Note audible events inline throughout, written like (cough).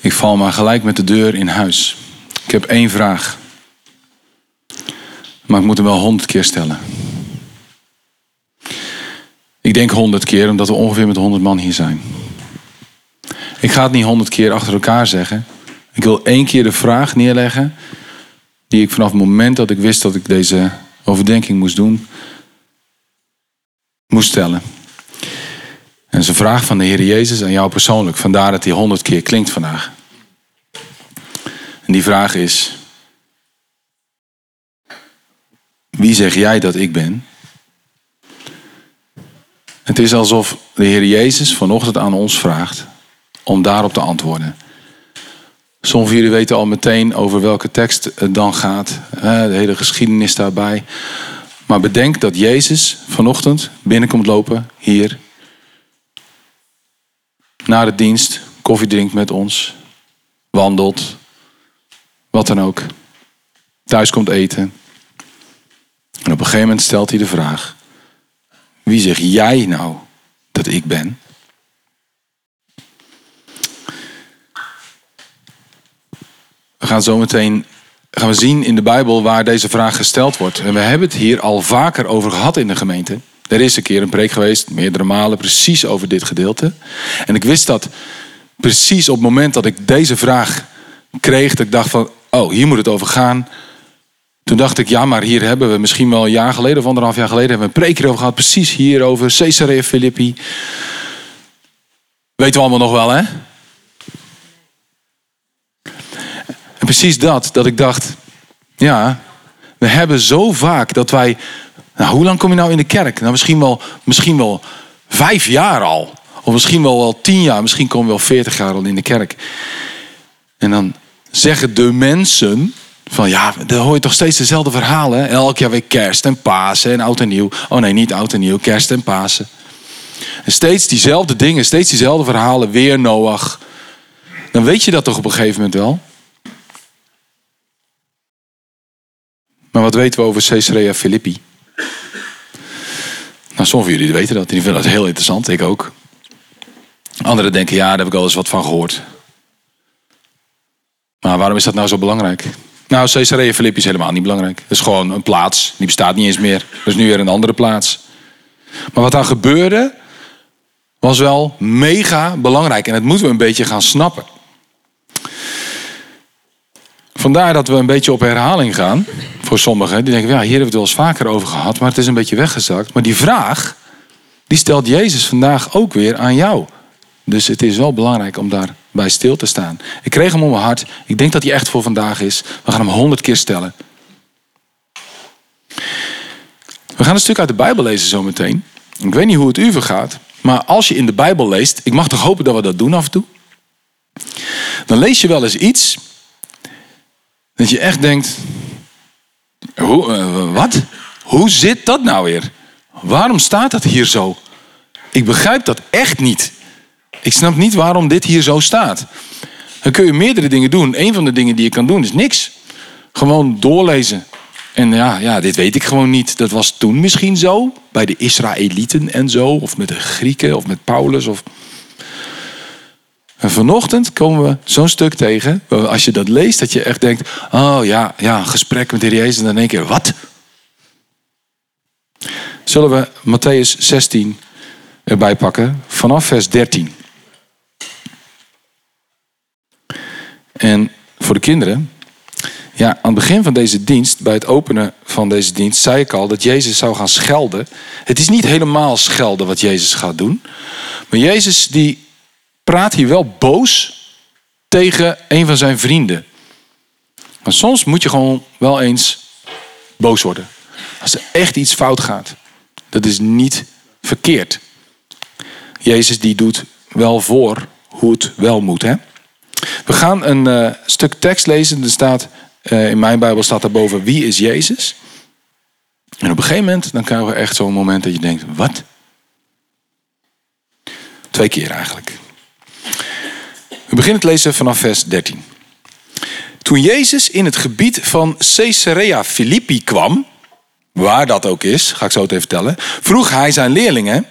Ik val maar gelijk met de deur in huis. Ik heb één vraag. Maar ik moet hem wel honderd keer stellen. Ik denk honderd keer, omdat we ongeveer met honderd man hier zijn. Ik ga het niet honderd keer achter elkaar zeggen. Ik wil één keer de vraag neerleggen. Die ik vanaf het moment dat ik wist dat ik deze overdenking moest doen, moest stellen. En dat is vraag van de Heer Jezus aan jou persoonlijk. Vandaar dat die honderd keer klinkt vandaag. En die vraag is: Wie zeg jij dat ik ben? Het is alsof de Heer Jezus vanochtend aan ons vraagt om daarop te antwoorden. Sommigen jullie weten al meteen over welke tekst het dan gaat. De hele geschiedenis daarbij. Maar bedenk dat Jezus vanochtend binnenkomt lopen hier. Na de dienst, koffie drinkt met ons. Wandelt. Wat dan ook. Thuis komt eten. En op een gegeven moment stelt hij de vraag: Wie zeg jij nou dat ik ben? We gaan zo meteen gaan we zien in de Bijbel waar deze vraag gesteld wordt. En we hebben het hier al vaker over gehad in de gemeente. Er is een keer een preek geweest, meerdere malen, precies over dit gedeelte. En ik wist dat precies op het moment dat ik deze vraag kreeg, dat ik dacht van, oh, hier moet het over gaan. Toen dacht ik, ja, maar hier hebben we misschien wel een jaar geleden of anderhalf jaar geleden hebben we een preek over gehad, precies hier over Caesarea Philippi. Weten we allemaal nog wel, hè? Precies dat, dat ik dacht, ja, we hebben zo vaak dat wij, nou, hoe lang kom je nou in de kerk? Nou, misschien wel, misschien wel vijf jaar al. Of misschien wel wel tien jaar, misschien kom je wel veertig jaar al in de kerk. En dan zeggen de mensen, van ja, dan hoor je toch steeds dezelfde verhalen. Elk jaar weer kerst en Pasen en oud en nieuw. Oh nee, niet oud en nieuw, kerst en Pasen. En steeds diezelfde dingen, steeds diezelfde verhalen. Weer Noach. Dan weet je dat toch op een gegeven moment wel. Maar wat weten we over Caesarea Philippi? Nou, sommigen van jullie weten dat. Die vinden dat heel interessant. Ik ook. Anderen denken, ja, daar heb ik al eens wat van gehoord. Maar waarom is dat nou zo belangrijk? Nou, Caesarea Philippi is helemaal niet belangrijk. Het is gewoon een plaats. Die bestaat niet eens meer. Dat is nu weer een andere plaats. Maar wat daar gebeurde, was wel mega belangrijk. En dat moeten we een beetje gaan snappen. Vandaar dat we een beetje op herhaling gaan. Voor sommigen. Die denken, ja, hier hebben we het wel eens vaker over gehad. Maar het is een beetje weggezakt. Maar die vraag, die stelt Jezus vandaag ook weer aan jou. Dus het is wel belangrijk om daarbij stil te staan. Ik kreeg hem om mijn hart. Ik denk dat hij echt voor vandaag is. We gaan hem honderd keer stellen. We gaan een stuk uit de Bijbel lezen zometeen. Ik weet niet hoe het u vergaat. Maar als je in de Bijbel leest. Ik mag toch hopen dat we dat doen af en toe. Dan lees je wel eens iets. Dat je echt denkt. Hoe, uh, wat? Hoe zit dat nou weer? Waarom staat dat hier zo? Ik begrijp dat echt niet. Ik snap niet waarom dit hier zo staat. Dan kun je meerdere dingen doen. Een van de dingen die je kan doen is niks. Gewoon doorlezen. En ja, ja, dit weet ik gewoon niet. Dat was toen misschien zo. Bij de Israëlieten en zo. Of met de Grieken of met Paulus. Of... En vanochtend komen we zo'n stuk tegen. Als je dat leest, dat je echt denkt. Oh ja, ja een gesprek met de Heer Jezus. En dan denk je, wat? Zullen we Matthäus 16 erbij pakken. Vanaf vers 13. En voor de kinderen, ja, aan het begin van deze dienst, bij het openen van deze dienst, zei ik al dat Jezus zou gaan schelden. Het is niet helemaal schelden wat Jezus gaat doen. Maar Jezus die praat hier wel boos tegen een van zijn vrienden. Maar soms moet je gewoon wel eens boos worden. Als er echt iets fout gaat. Dat is niet verkeerd. Jezus die doet wel voor hoe het wel moet. Hè? We gaan een uh, stuk tekst lezen. Staat, uh, in mijn Bijbel staat daarboven, wie is Jezus? En op een gegeven moment dan krijgen we echt zo'n moment dat je denkt, wat? Twee keer eigenlijk. We beginnen te lezen vanaf vers 13. Toen Jezus in het gebied van Caesarea Philippi kwam, waar dat ook is, ga ik zo even vertellen, vroeg hij zijn leerlingen,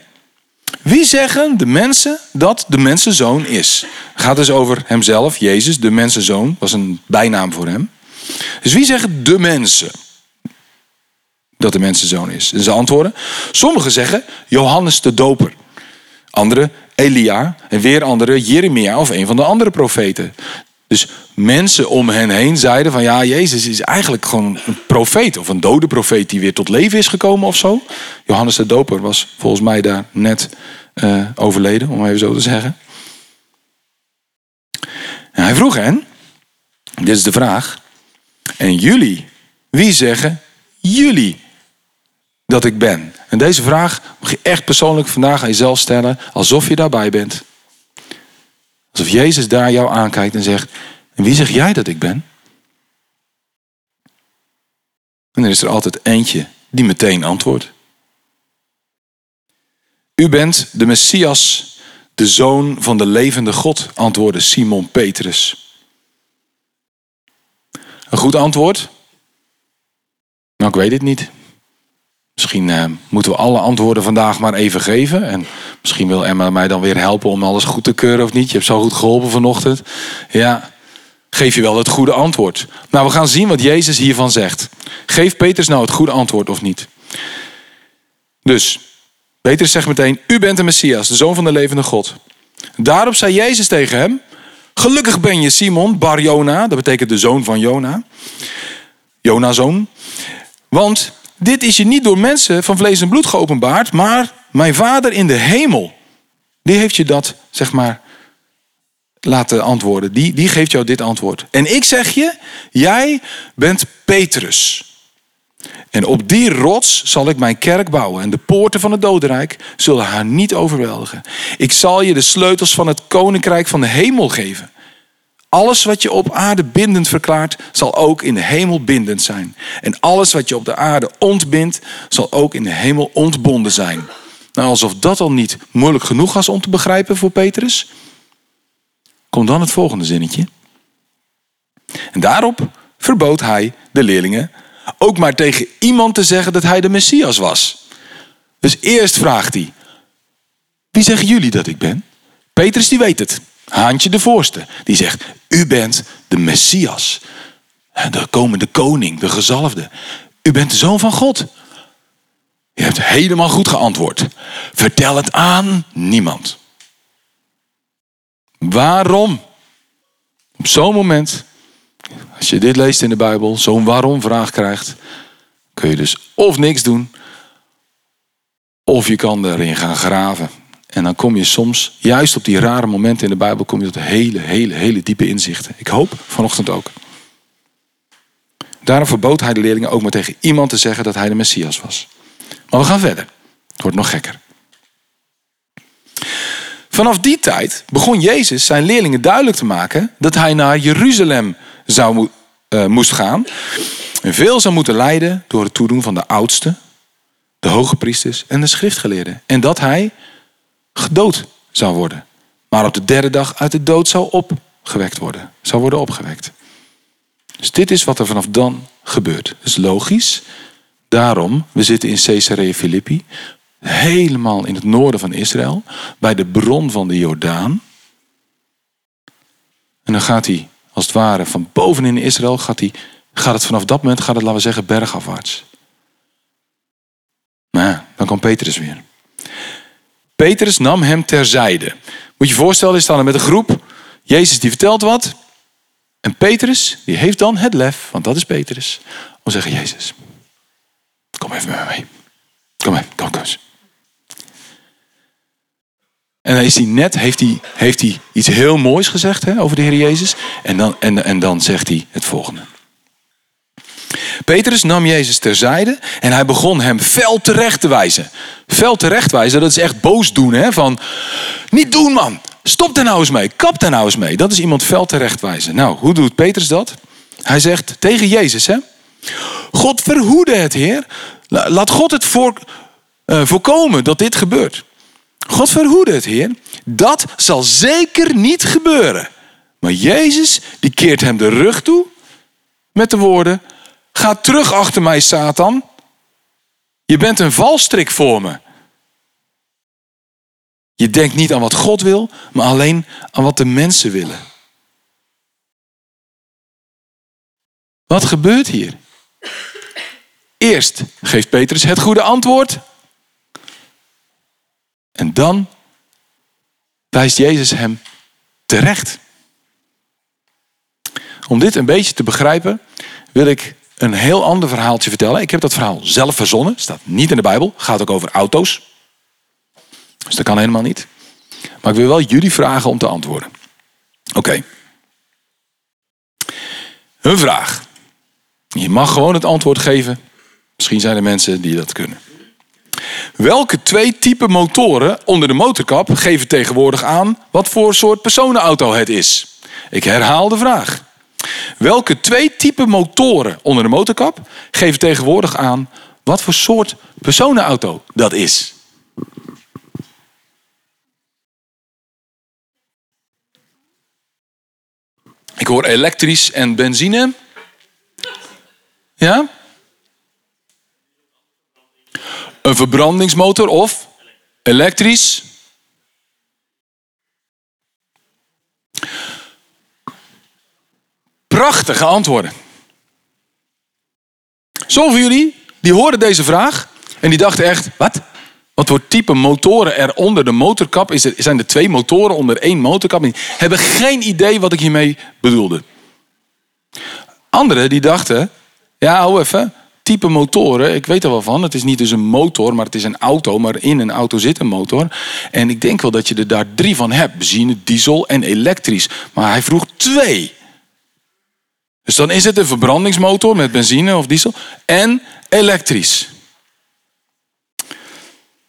Wie zeggen de mensen dat de mensenzoon is? Het gaat dus over hemzelf, Jezus, de mensenzoon, was een bijnaam voor hem. Dus wie zeggen de mensen dat de mensenzoon is? En ze antwoorden, sommigen zeggen Johannes de Doper. Anderen Elia en weer anderen Jeremia of een van de andere profeten. Dus mensen om hen heen zeiden van ja, Jezus is eigenlijk gewoon een profeet of een dode profeet die weer tot leven is gekomen of zo. Johannes de Doper was volgens mij daar net uh, overleden, om even zo te zeggen. En hij vroeg hen, dit is de vraag, en jullie, wie zeggen jullie dat ik ben? En deze vraag mag je echt persoonlijk vandaag aan jezelf stellen, alsof je daarbij bent. Alsof Jezus daar jou aankijkt en zegt, en wie zeg jij dat ik ben? En er is er altijd eentje die meteen antwoordt. U bent de Messias, de zoon van de levende God, antwoordde Simon Petrus. Een goed antwoord? Nou, ik weet het niet. Misschien eh, moeten we alle antwoorden vandaag maar even geven. En misschien wil Emma mij dan weer helpen om alles goed te keuren of niet. Je hebt zo goed geholpen vanochtend. Ja, geef je wel het goede antwoord. Nou, we gaan zien wat Jezus hiervan zegt. Geef Petrus nou het goede antwoord of niet? Dus, Petrus zegt meteen, u bent de Messias, de zoon van de levende God. Daarop zei Jezus tegen hem, gelukkig ben je Simon, Bar Jona, dat betekent de zoon van Jona. Jona zoon. Want dit is je niet door mensen van vlees en bloed geopenbaard, maar mijn vader in de hemel. Die heeft je dat, zeg maar, laten antwoorden. Die, die geeft jou dit antwoord. En ik zeg je, jij bent Petrus. En op die rots zal ik mijn kerk bouwen. En de poorten van het dodenrijk zullen haar niet overweldigen. Ik zal je de sleutels van het koninkrijk van de hemel geven. Alles wat je op aarde bindend verklaart, zal ook in de hemel bindend zijn. En alles wat je op de aarde ontbindt, zal ook in de hemel ontbonden zijn. Nou, alsof dat al niet moeilijk genoeg was om te begrijpen voor Petrus, komt dan het volgende zinnetje. En daarop verbood hij de leerlingen ook maar tegen iemand te zeggen dat hij de Messias was. Dus eerst vraagt hij, wie zeggen jullie dat ik ben? Petrus die weet het. Haantje de voorste. Die zegt, u bent de Messias. De komende koning, de gezalfde. U bent de zoon van God. Je hebt helemaal goed geantwoord. Vertel het aan niemand. Waarom? Op zo'n moment, als je dit leest in de Bijbel, zo'n waarom-vraag krijgt, kun je dus of niks doen, of je kan erin gaan graven. En dan kom je soms, juist op die rare momenten in de Bijbel, kom je tot hele, hele, hele diepe inzichten. Ik hoop vanochtend ook. Daarom verbood hij de leerlingen ook maar tegen iemand te zeggen dat hij de Messias was. Maar we gaan verder. Het wordt nog gekker. Vanaf die tijd begon Jezus zijn leerlingen duidelijk te maken dat hij naar Jeruzalem zou, uh, moest gaan. En veel zou moeten lijden door het toedoen van de oudsten, de hoge priesters en de schriftgeleerden. En dat hij gedood zou worden. Maar op de derde dag uit de dood zou opgewekt worden. Zou worden opgewekt. Dus dit is wat er vanaf dan gebeurt. Dat is logisch. Daarom, we zitten in Caesarea Philippi. Helemaal in het noorden van Israël. Bij de bron van de Jordaan. En dan gaat hij, als het ware, van bovenin Israël gaat, hij, gaat het vanaf dat moment, gaat het, laten we zeggen, bergafwaarts. Nou, dan komt Petrus weer. Petrus nam hem terzijde. Moet je je voorstellen, is dan met een groep. Jezus die vertelt wat. En Petrus, die heeft dan het lef, want dat is Petrus, om te zeggen, Jezus, kom even met me mee. Kom even, kom, kom eens. En dan is hij net, heeft hij, heeft hij iets heel moois gezegd hè, over de Heer Jezus. En dan, en, en dan zegt hij het volgende. Petrus nam Jezus terzijde en hij begon hem fel terecht te wijzen. Fel terecht wijzen, dat is echt boos doen. Hè? Van, niet doen man, stop daar nou eens mee, kap daar nou eens mee. Dat is iemand fel terecht wijzen. Nou, hoe doet Petrus dat? Hij zegt tegen Jezus, hè? God verhoede het, Heer. Laat God het voor, uh, voorkomen dat dit gebeurt. God verhoede het, Heer. Dat zal zeker niet gebeuren. Maar Jezus, die keert hem de rug toe met de woorden: Ga terug achter mij, Satan. Je bent een valstrik voor me. Je denkt niet aan wat God wil, maar alleen aan wat de mensen willen. Wat gebeurt hier? Eerst geeft Petrus het goede antwoord. En dan wijst Jezus hem terecht. Om dit een beetje te begrijpen, wil ik een heel ander verhaaltje vertellen. Ik heb dat verhaal zelf verzonnen. Staat niet in de Bijbel. Gaat ook over auto's. Dus dat kan helemaal niet. Maar ik wil wel jullie vragen om te antwoorden. Oké. Een vraag. Je mag gewoon het antwoord geven. Misschien zijn er mensen die dat kunnen. Welke twee typen motoren onder de motorkap geven tegenwoordig aan wat voor soort personenauto het is? Ik herhaal de vraag. Welke twee typen motoren onder de motorkap geven tegenwoordig aan wat voor soort personenauto dat is? Ik hoor elektrisch en benzine. Ja? Een verbrandingsmotor of elektrisch? Prachtige antwoorden. Sommigen van jullie, die hoorden deze vraag en die dachten echt, wat? Wat voor type motoren er onder de motorkap is? Er, zijn er twee motoren onder één motorkap? Die hebben geen idee wat ik hiermee bedoelde. Anderen die dachten, ja, hou even, type motoren, ik weet er wel van. Het is niet dus een motor, maar het is een auto. Maar in een auto zit een motor. En ik denk wel dat je er daar drie van hebt. Benzine, diesel en elektrisch. Maar hij vroeg twee. Dus dan is het een verbrandingsmotor met benzine of diesel en elektrisch.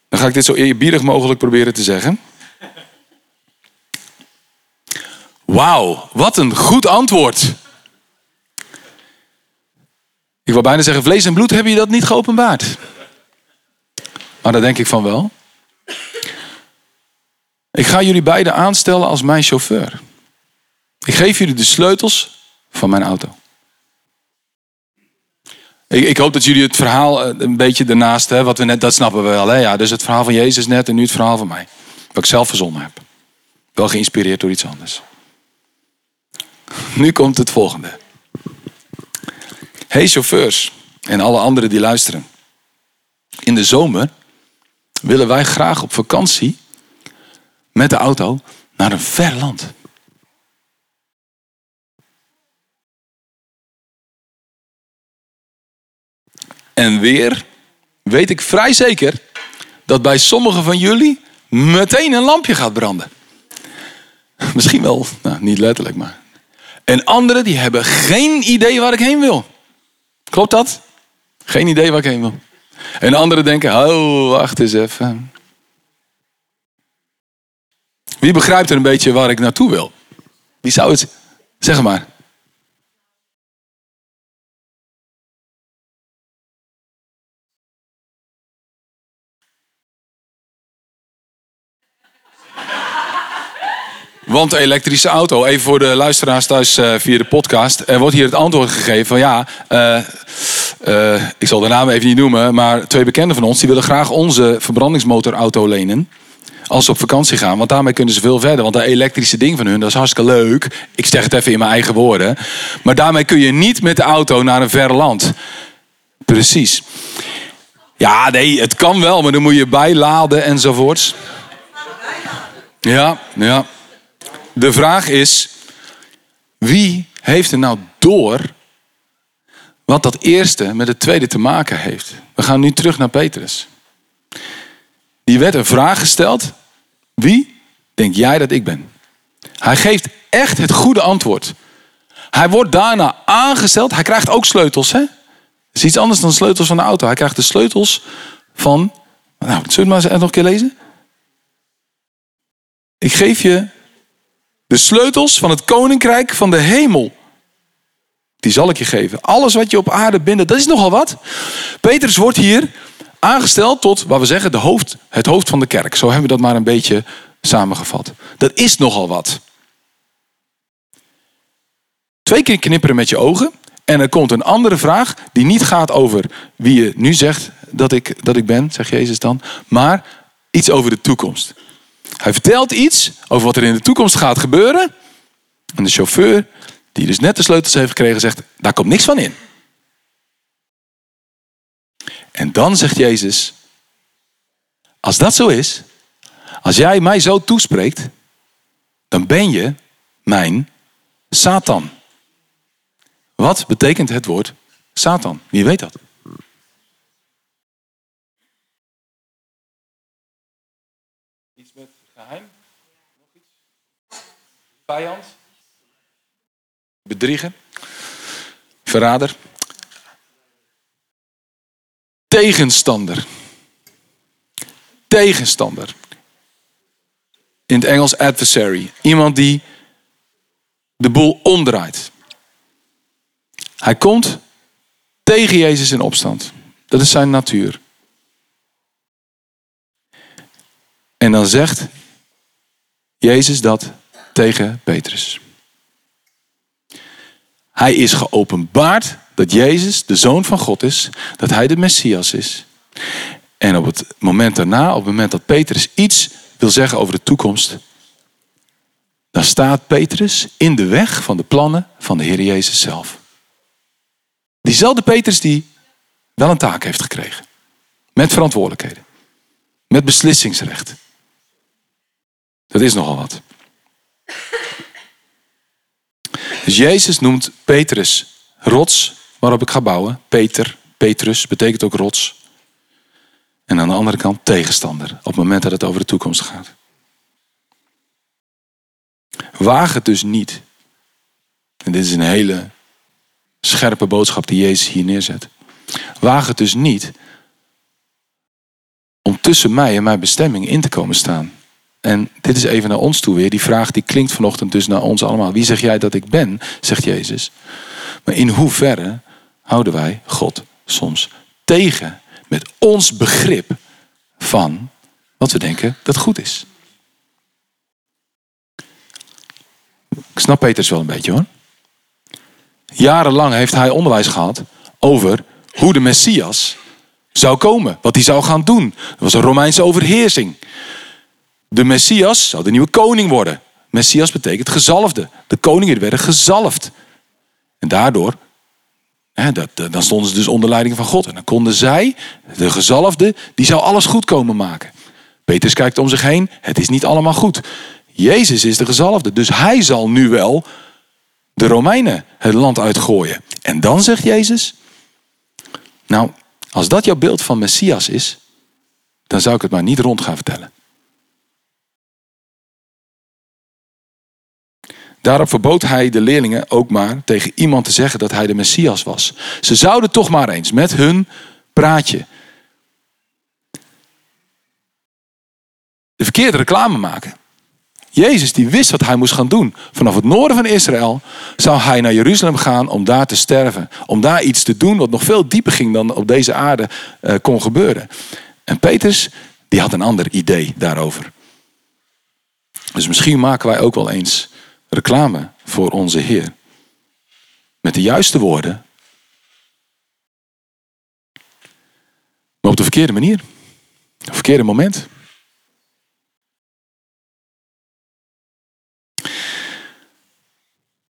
Dan ga ik dit zo eerbiedig mogelijk proberen te zeggen. Wauw, wat een goed antwoord. Ik wil bijna zeggen, vlees en bloed hebben je dat niet geopenbaard. Maar daar denk ik van wel. Ik ga jullie beiden aanstellen als mijn chauffeur. Ik geef jullie de sleutels van mijn auto. Ik, ik hoop dat jullie het verhaal eh, een beetje ernaast, hè, wat we net, dat snappen we wel. Hè? Ja, dus het verhaal van Jezus net en nu het verhaal van mij. Wat ik zelf verzonnen heb. Wel geïnspireerd door iets anders. Nu komt het volgende. Hey chauffeurs en alle anderen die luisteren. In de zomer willen wij graag op vakantie met de auto naar een ver land. En weer weet ik vrij zeker dat bij sommigen van jullie meteen een lampje gaat branden. (laughs) Misschien wel, nou, niet letterlijk, maar. En anderen die hebben geen idee waar ik heen wil. Klopt dat? Geen idee waar ik heen wil. En anderen denken, oh, wacht eens even. Wie begrijpt er een beetje waar ik naartoe wil? Wie zou het, zeg maar. Want de elektrische auto, even voor de luisteraars thuis uh, via de podcast. Er wordt hier het antwoord gegeven van ja, uh, uh, ik zal de naam even niet noemen. Maar twee bekenden van ons die willen graag onze verbrandingsmotorauto lenen. Als ze op vakantie gaan. Want daarmee kunnen ze veel verder. Want dat elektrische ding van hun, dat is hartstikke leuk. Ik zeg het even in mijn eigen woorden. Maar daarmee kun je niet met de auto naar een ver land. Precies. Ja, nee, het kan wel, maar dan moet je bijladen enzovoorts. Ja, ja. De vraag is, wie heeft er nou door wat dat eerste met het tweede te maken heeft? We gaan nu terug naar Petrus. Die werd een vraag gesteld. Wie denk jij dat ik ben? Hij geeft echt het goede antwoord. Hij wordt daarna aangesteld. Hij krijgt ook sleutels. Hè? Dat is iets anders dan sleutels van de auto. Hij krijgt de sleutels van. Nou, zullen we het maar nog een keer lezen? Ik geef je de sleutels van het koninkrijk van de hemel. Die zal ik je geven. Alles wat je op aarde bindt, dat is nogal wat. Petrus wordt hier aangesteld tot, wat we zeggen, de hoofd, het hoofd van de kerk. Zo hebben we dat maar een beetje samengevat. Dat is nogal wat. Twee keer knipperen met je ogen. En er komt een andere vraag die niet gaat over wie je nu zegt dat ik, dat ik ben, zegt Jezus dan. Maar iets over de toekomst. Hij vertelt iets over wat er in de toekomst gaat gebeuren. En de chauffeur, die dus net de sleutels heeft gekregen, zegt: daar komt niks van in. En dan zegt Jezus: Als dat zo is, als jij mij zo toespreekt, dan ben je mijn Satan. Wat betekent het woord Satan? Wie weet dat? Iets met geheim? Nog iets? Vijand? Bedrieger? Verrader? Tegenstander. Tegenstander. In het Engels adversary. Iemand die de boel omdraait. Hij komt tegen Jezus in opstand. Dat is zijn natuur. En dan zegt Jezus dat tegen Petrus. Hij is geopenbaard dat Jezus de Zoon van God is, dat Hij de Messias is. En op het moment daarna, op het moment dat Petrus iets wil zeggen over de toekomst, dan staat Petrus in de weg van de plannen van de Heer Jezus zelf. Diezelfde Petrus die wel een taak heeft gekregen. Met verantwoordelijkheden. Met beslissingsrecht. Dat is nogal wat. Dus Jezus noemt Petrus rots waarop ik ga bouwen. Peter, Petrus betekent ook rots. En aan de andere kant tegenstander op het moment dat het over de toekomst gaat. Waag het dus niet. En dit is een hele scherpe boodschap die Jezus hier neerzet. Waag het dus niet om tussen mij en mijn bestemming in te komen staan. En dit is even naar ons toe weer. Die vraag die klinkt vanochtend dus naar ons allemaal. Wie zeg jij dat ik ben? Zegt Jezus. Maar in hoeverre houden wij God soms tegen met ons begrip van wat we denken dat goed is? Ik snap Peters wel een beetje hoor. Jarenlang heeft hij onderwijs gehad over hoe de Messias zou komen. Wat hij zou gaan doen. Dat was een Romeinse overheersing. De Messias zou de nieuwe koning worden. Messias betekent gezalfde. De koningen werden gezalfd. En daardoor, hè, dat, dan stonden ze dus onder leiding van God. En dan konden zij, de gezalfde, die zou alles goed komen maken. Petrus kijkt om zich heen. Het is niet allemaal goed. Jezus is de gezalfde. Dus hij zal nu wel de Romeinen het land uitgooien. En dan zegt Jezus, nou, als dat jouw beeld van Messias is, dan zou ik het maar niet rond gaan vertellen. Daarop verbood hij de leerlingen ook maar tegen iemand te zeggen dat hij de Messias was. Ze zouden toch maar eens met hun praatje de verkeerde reclame maken. Jezus die wist wat hij moest gaan doen. Vanaf het noorden van Israël zou hij naar Jeruzalem gaan om daar te sterven. Om daar iets te doen wat nog veel dieper ging dan op deze aarde uh, kon gebeuren. En Petrus die had een ander idee daarover. Dus misschien maken wij ook wel eens reclame voor onze Heer. Met de juiste woorden. Maar op de verkeerde manier. Op het verkeerde moment.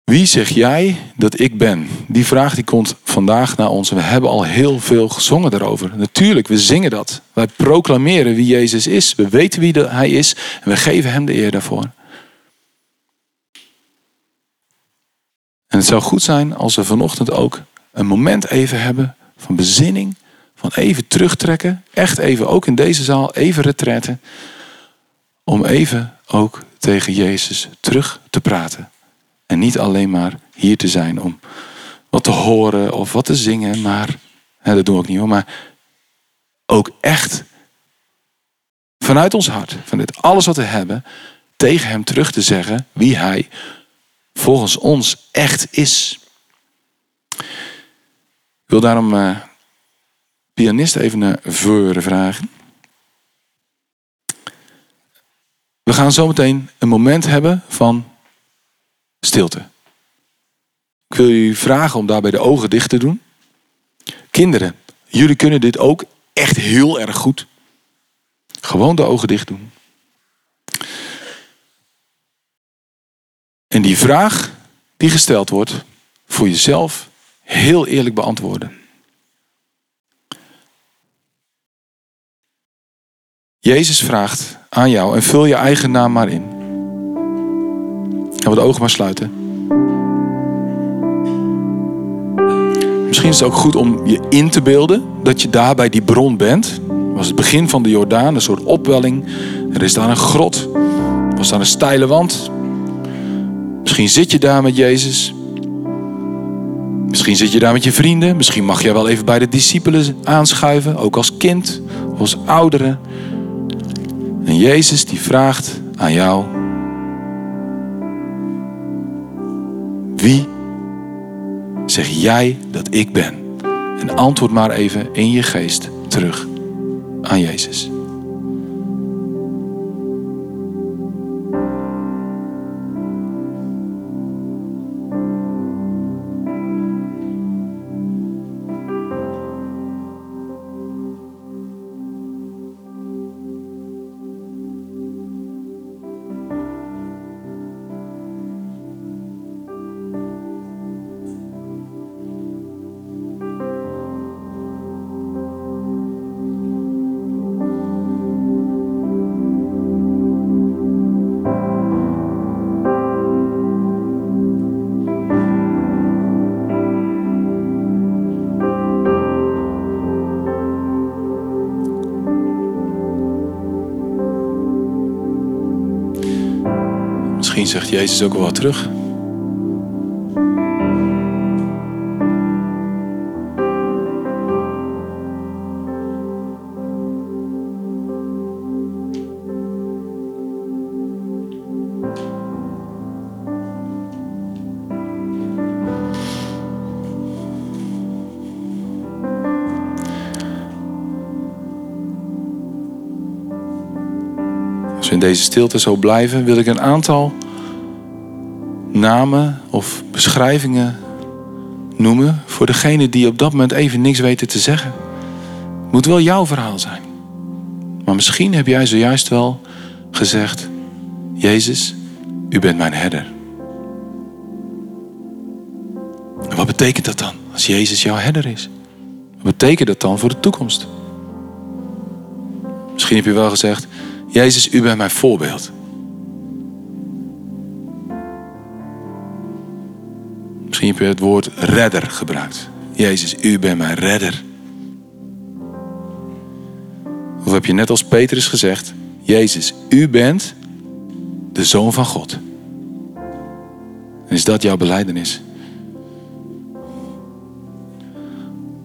Wie zeg jij dat ik ben? Die vraag die komt vandaag naar ons. we hebben al heel veel gezongen daarover. Natuurlijk, we zingen dat. Wij proclameren wie Jezus is. We weten wie Hij is. En we geven Hem de eer daarvoor. En het zou goed zijn als we vanochtend ook een moment even hebben van bezinning. Van even terugtrekken. Echt even, ook in deze zaal, even retretten. Om even ook tegen Jezus terug te praten. En niet alleen maar hier te zijn om wat te horen of wat te zingen, maar hè, dat doen we ook niet hoor, maar ook echt vanuit ons hart, van dit alles wat we hebben, tegen Hem terug te zeggen wie Hij volgens ons echt is. Ik wil daarom uh, pianist even naar voren vragen. We gaan zometeen een moment hebben van stilte. Ik wil jullie vragen om daarbij de ogen dicht te doen. Kinderen, jullie kunnen dit ook echt heel erg goed. Gewoon de ogen dicht doen. En die vraag die gesteld wordt, voor jezelf heel eerlijk beantwoorden. Jezus vraagt aan jou en vul je eigen naam maar in. Gaan we de ogen maar sluiten. Misschien is het ook goed om je in te beelden dat je daar bij die bron bent. Was het begin van de Jordaan, een soort opwelling. Er is daar een grot. Er was daar een steile wand. Misschien zit je daar met Jezus. Misschien zit je daar met je vrienden. Misschien mag jij wel even bij de discipelen aanschuiven, ook als kind, als oudere. En Jezus die vraagt aan jou: Wie zeg jij dat ik ben? En antwoord maar even in je geest terug aan Jezus. Zegt Jezus ook wel terug. Als we in deze stilte zo blijven, wil ik een aantal namen of beschrijvingen noemen voor degene die op dat moment even niks weten te zeggen. Het moet wel jouw verhaal zijn. Maar misschien heb jij zojuist wel gezegd: Jezus, u bent mijn herder. En wat betekent dat dan als Jezus jouw herder is? Wat betekent dat dan voor de toekomst? Misschien heb je wel gezegd: Jezus, u bent mijn voorbeeld. Misschien heb je het woord redder gebruikt. Jezus, u bent mijn redder. Of heb je net als Petrus gezegd: Jezus, u bent de zoon van God. En is dat jouw beleidenis?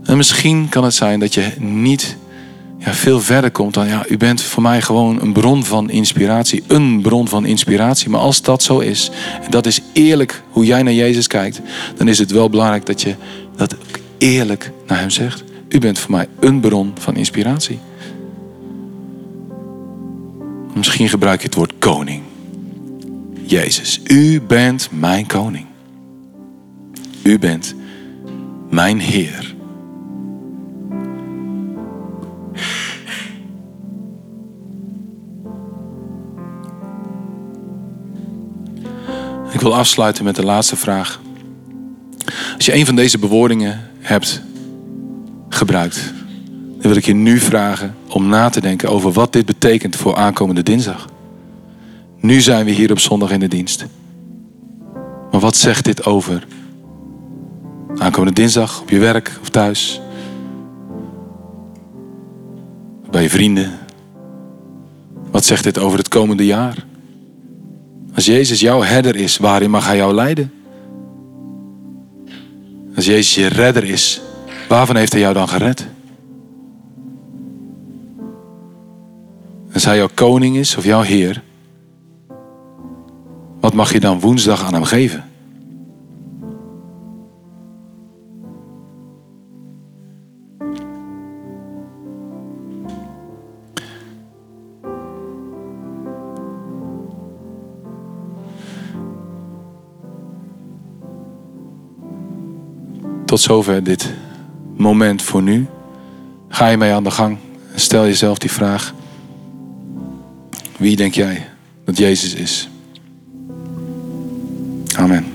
En misschien kan het zijn dat je niet ja, veel verder komt dan, ja, u bent voor mij gewoon een bron van inspiratie. Een bron van inspiratie. Maar als dat zo is, en dat is eerlijk hoe jij naar Jezus kijkt, dan is het wel belangrijk dat je dat ook eerlijk naar Hem zegt. U bent voor mij een bron van inspiratie. Misschien gebruik je het woord koning. Jezus, u bent mijn koning. U bent mijn Heer. Wil afsluiten met de laatste vraag. Als je een van deze bewoordingen hebt gebruikt, dan wil ik je nu vragen om na te denken over wat dit betekent voor aankomende dinsdag. Nu zijn we hier op zondag in de dienst. Maar wat zegt dit over aankomende dinsdag op je werk of thuis? Bij je vrienden? Wat zegt dit over het komende jaar? Als Jezus jouw herder is, waarin mag Hij jou leiden? Als Jezus je redder is, waarvan heeft Hij jou dan gered? Als Hij jouw koning is of jouw Heer, wat mag je dan woensdag aan Hem geven? Zover dit moment voor nu. Ga je mee aan de gang en stel jezelf die vraag. Wie denk jij dat Jezus is? Amen.